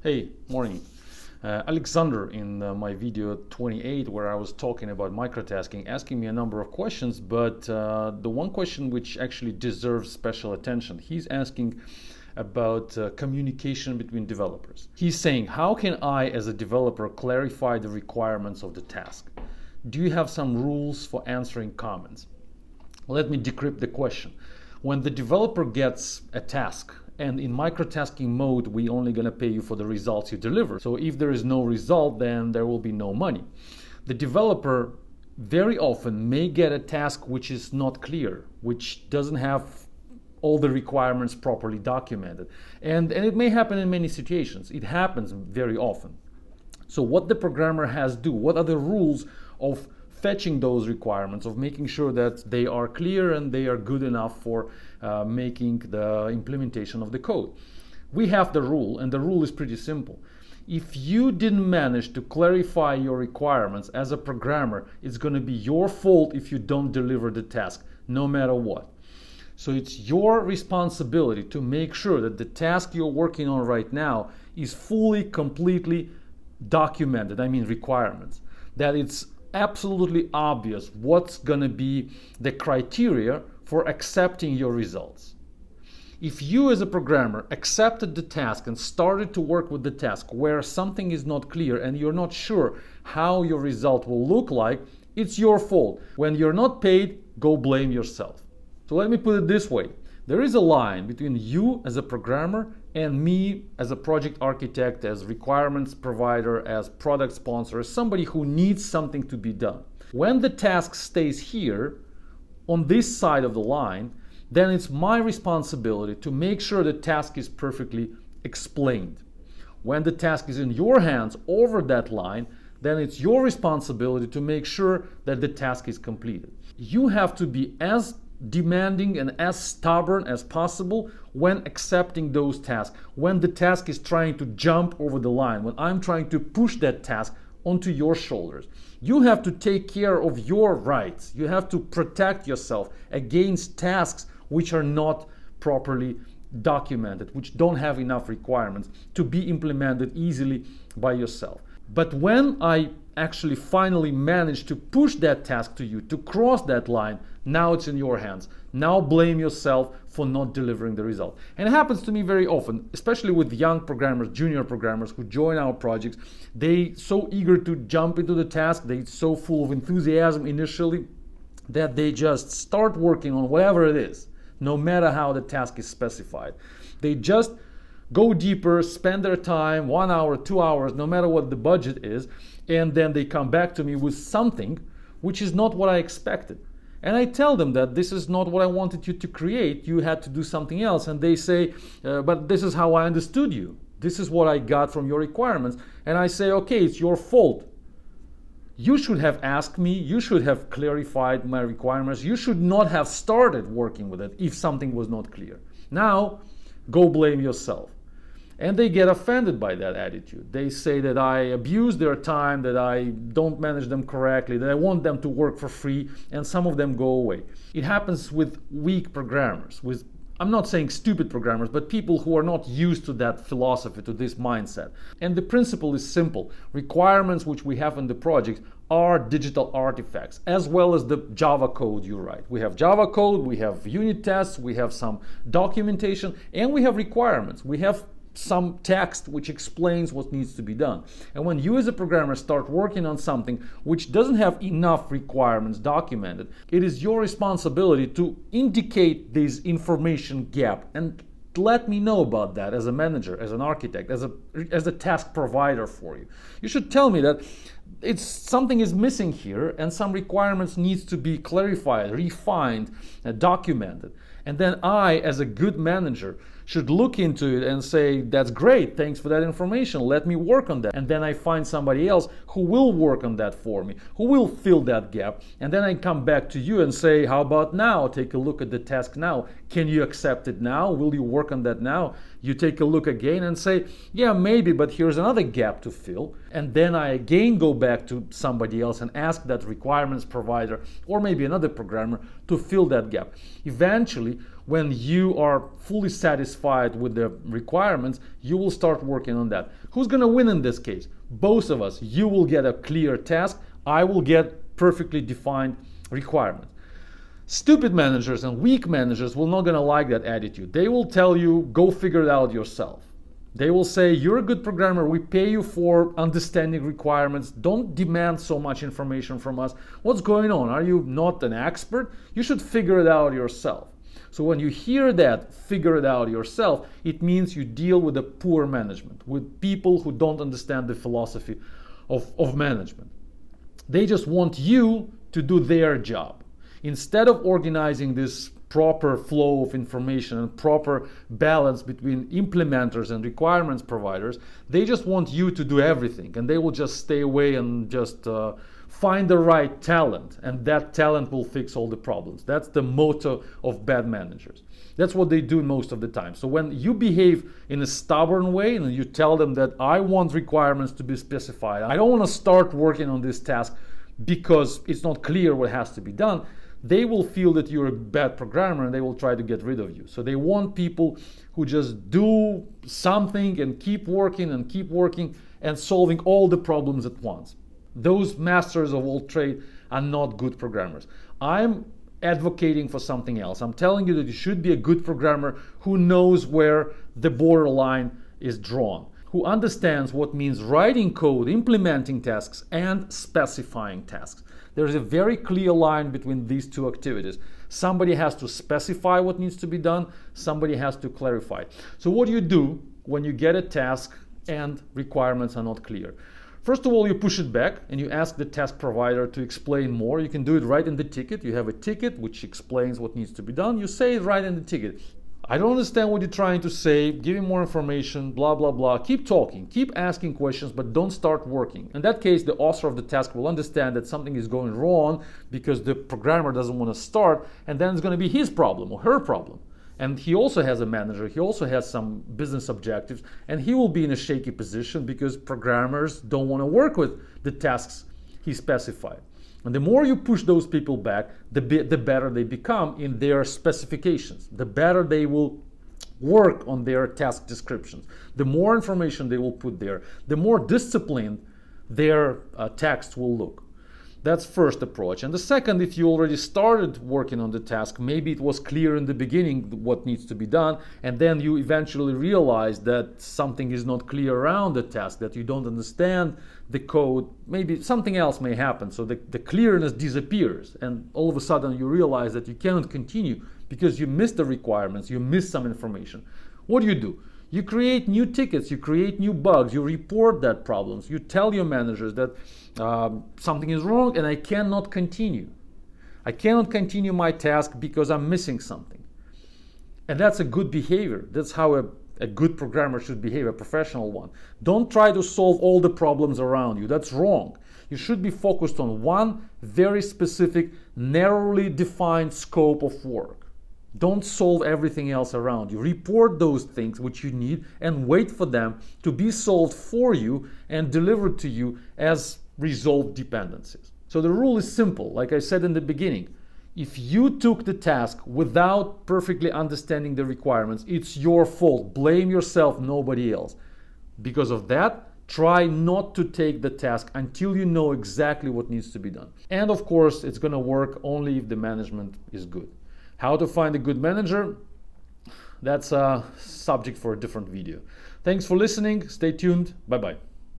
Hey, morning. Uh, Alexander in uh, my video 28 where I was talking about microtasking asking me a number of questions but uh, the one question which actually deserves special attention he's asking about uh, communication between developers. He's saying how can I as a developer clarify the requirements of the task? Do you have some rules for answering comments? Let me decrypt the question. When the developer gets a task and in microtasking mode we only going to pay you for the results you deliver. So if there is no result then there will be no money. The developer very often may get a task which is not clear which doesn't have all the requirements properly documented. And and it may happen in many situations. It happens very often. So what the programmer has to do what are the rules of fetching those requirements, of making sure that they are clear and they are good enough for uh, making the implementation of the code. We have the rule, and the rule is pretty simple. If you didn't manage to clarify your requirements as a programmer, it's going to be your fault if you don't deliver the task, no matter what. So it's your responsibility to make sure that the task you're working on right now is fully, completely documented. I mean, requirements. That it's absolutely obvious what's going to be the criteria for accepting your results. If you, as a programmer, accepted the task and started to work with the task where something is not clear and you're not sure how your result will look like, it's your fault. When you're not paid, go blame yourself. So let me put it this way there is a line between you as a programmer and me as a project architect, as requirements provider, as product sponsor, as somebody who needs something to be done. When the task stays here on this side of the line, then it's my responsibility to make sure the task is perfectly explained. When the task is in your hands over that line, then it's your responsibility to make sure that the task is completed. You have to be as demanding and as stubborn as possible when accepting those tasks. When the task is trying to jump over the line, when I'm trying to push that task onto your shoulders. You have to take care of your rights. You have to protect yourself against tasks which are not properly documented, which don't have enough requirements to be implemented easily by yourself. But when I actually finally manage to push that task to you, to cross that line, now it's in your hands. Now blame yourself for not delivering the result. And it happens to me very often, especially with young programmers, junior programmers who join our projects. They so eager to jump into the task, they so full of enthusiasm initially that they just start working on whatever it is, no matter how the task is specified. They just go deeper, spend their time, one hour, two hours, no matter what the budget is, and then they come back to me with something which is not what I expected. And I tell them that this is not what I wanted you to create, you had to do something else. And they say, uh, but this is how I understood you. This is what I got from your requirements. And I say, okay, it's your fault. You should have asked me, you should have clarified my requirements, you should not have started working with it if something was not clear. Now, go blame yourself. And they get offended by that attitude. They say that I abuse their time, that I don't manage them correctly, that I want them to work for free, and some of them go away. It happens with weak programmers, with I'm not saying stupid programmers, but people who are not used to that philosophy, to this mindset. And the principle is simple requirements which we have in the project are digital artifacts, as well as the Java code you write. We have Java code, we have unit tests, we have some documentation, and we have requirements. We have some text which explains what needs to be done. And when you as a programmer start working on something which doesn't have enough requirements documented, it is your responsibility to indicate this information gap and let me know about that as a manager, as an architect, as a as a task provider for you. You should tell me that it's something is missing here and some requirements needs to be clarified, refined, uh, documented. And then I as a good manager should look into it and say, That's great, thanks for that information, let me work on that. And then I find somebody else who will work on that for me, who will fill that gap. And then I come back to you and say, How about now? Take a look at the task now. Can you accept it now? Will you work on that now? You take a look again and say, Yeah, maybe, but here's another gap to fill. And then I again go back to somebody else and ask that requirements provider or maybe another programmer to fill that gap. Eventually, when you are fully satisfied with the requirements, you will start working on that. Who's going to win in this case? Both of us. You will get a clear task, I will get perfectly defined requirements. Stupid managers and weak managers will not going to like that attitude. They will tell you, go figure it out yourself. They will say, You're a good programmer. We pay you for understanding requirements. Don't demand so much information from us. What's going on? Are you not an expert? You should figure it out yourself. So when you hear that, figure it out yourself, it means you deal with a poor management, with people who don't understand the philosophy of, of management. They just want you to do their job. Instead of organizing this proper flow of information and proper balance between implementers and requirements providers. They just want you to do everything and they will just stay away and just uh, find the right talent and that talent will fix all the problems. That's the motto of bad managers. That's what they do most of the time. So when you behave in a stubborn way and you tell them that I want requirements to be specified, I don't want to start working on this task because it's not clear what has to be done they will feel that you're a bad programmer and they will try to get rid of you. So they want people who just do something and keep working and keep working and solving all the problems at once. Those masters of all trade are not good programmers. I'm advocating for something else. I'm telling you that you should be a good programmer who knows where the borderline is drawn, who understands what means writing code, implementing tasks, and specifying tasks. There's a very clear line between these two activities. Somebody has to specify what needs to be done, somebody has to clarify. So, what do you do when you get a task and requirements are not clear? First of all, you push it back and you ask the task provider to explain more. You can do it right in the ticket. You have a ticket which explains what needs to be done. You say it right in the ticket. I don't understand what you're trying to say. Give me more information, blah, blah, blah. Keep talking, keep asking questions, but don't start working. In that case, the author of the task will understand that something is going wrong because the programmer doesn't want to start, and then it's going to be his problem or her problem. And he also has a manager, he also has some business objectives, and he will be in a shaky position because programmers don't want to work with the tasks he specified. And the more you push those people back, the, be- the better they become in their specifications, the better they will work on their task descriptions, the more information they will put there, the more disciplined their uh, text will look. That's first approach. And the second, if you already started working on the task, maybe it was clear in the beginning what needs to be done, and then you eventually realize that something is not clear around the task, that you don't understand the code, maybe something else may happen. So the, the clearness disappears, and all of a sudden you realize that you cannot continue because you missed the requirements, you missed some information. What do you do? You create new tickets, you create new bugs, you report that problems, you tell your managers that um, something is wrong and I cannot continue. I cannot continue my task because I'm missing something. And that's a good behavior. That's how a, a good programmer should behave, a professional one. Don't try to solve all the problems around you. That's wrong. You should be focused on one very specific, narrowly defined scope of work. Don't solve everything else around you. Report those things which you need and wait for them to be solved for you and delivered to you as resolved dependencies. So the rule is simple. Like I said in the beginning, if you took the task without perfectly understanding the requirements, it's your fault. Blame yourself, nobody else. Because of that, try not to take the task until you know exactly what needs to be done. And of course, it's going to work only if the management is good. How to find a good manager? That's a subject for a different video. Thanks for listening. Stay tuned. Bye bye.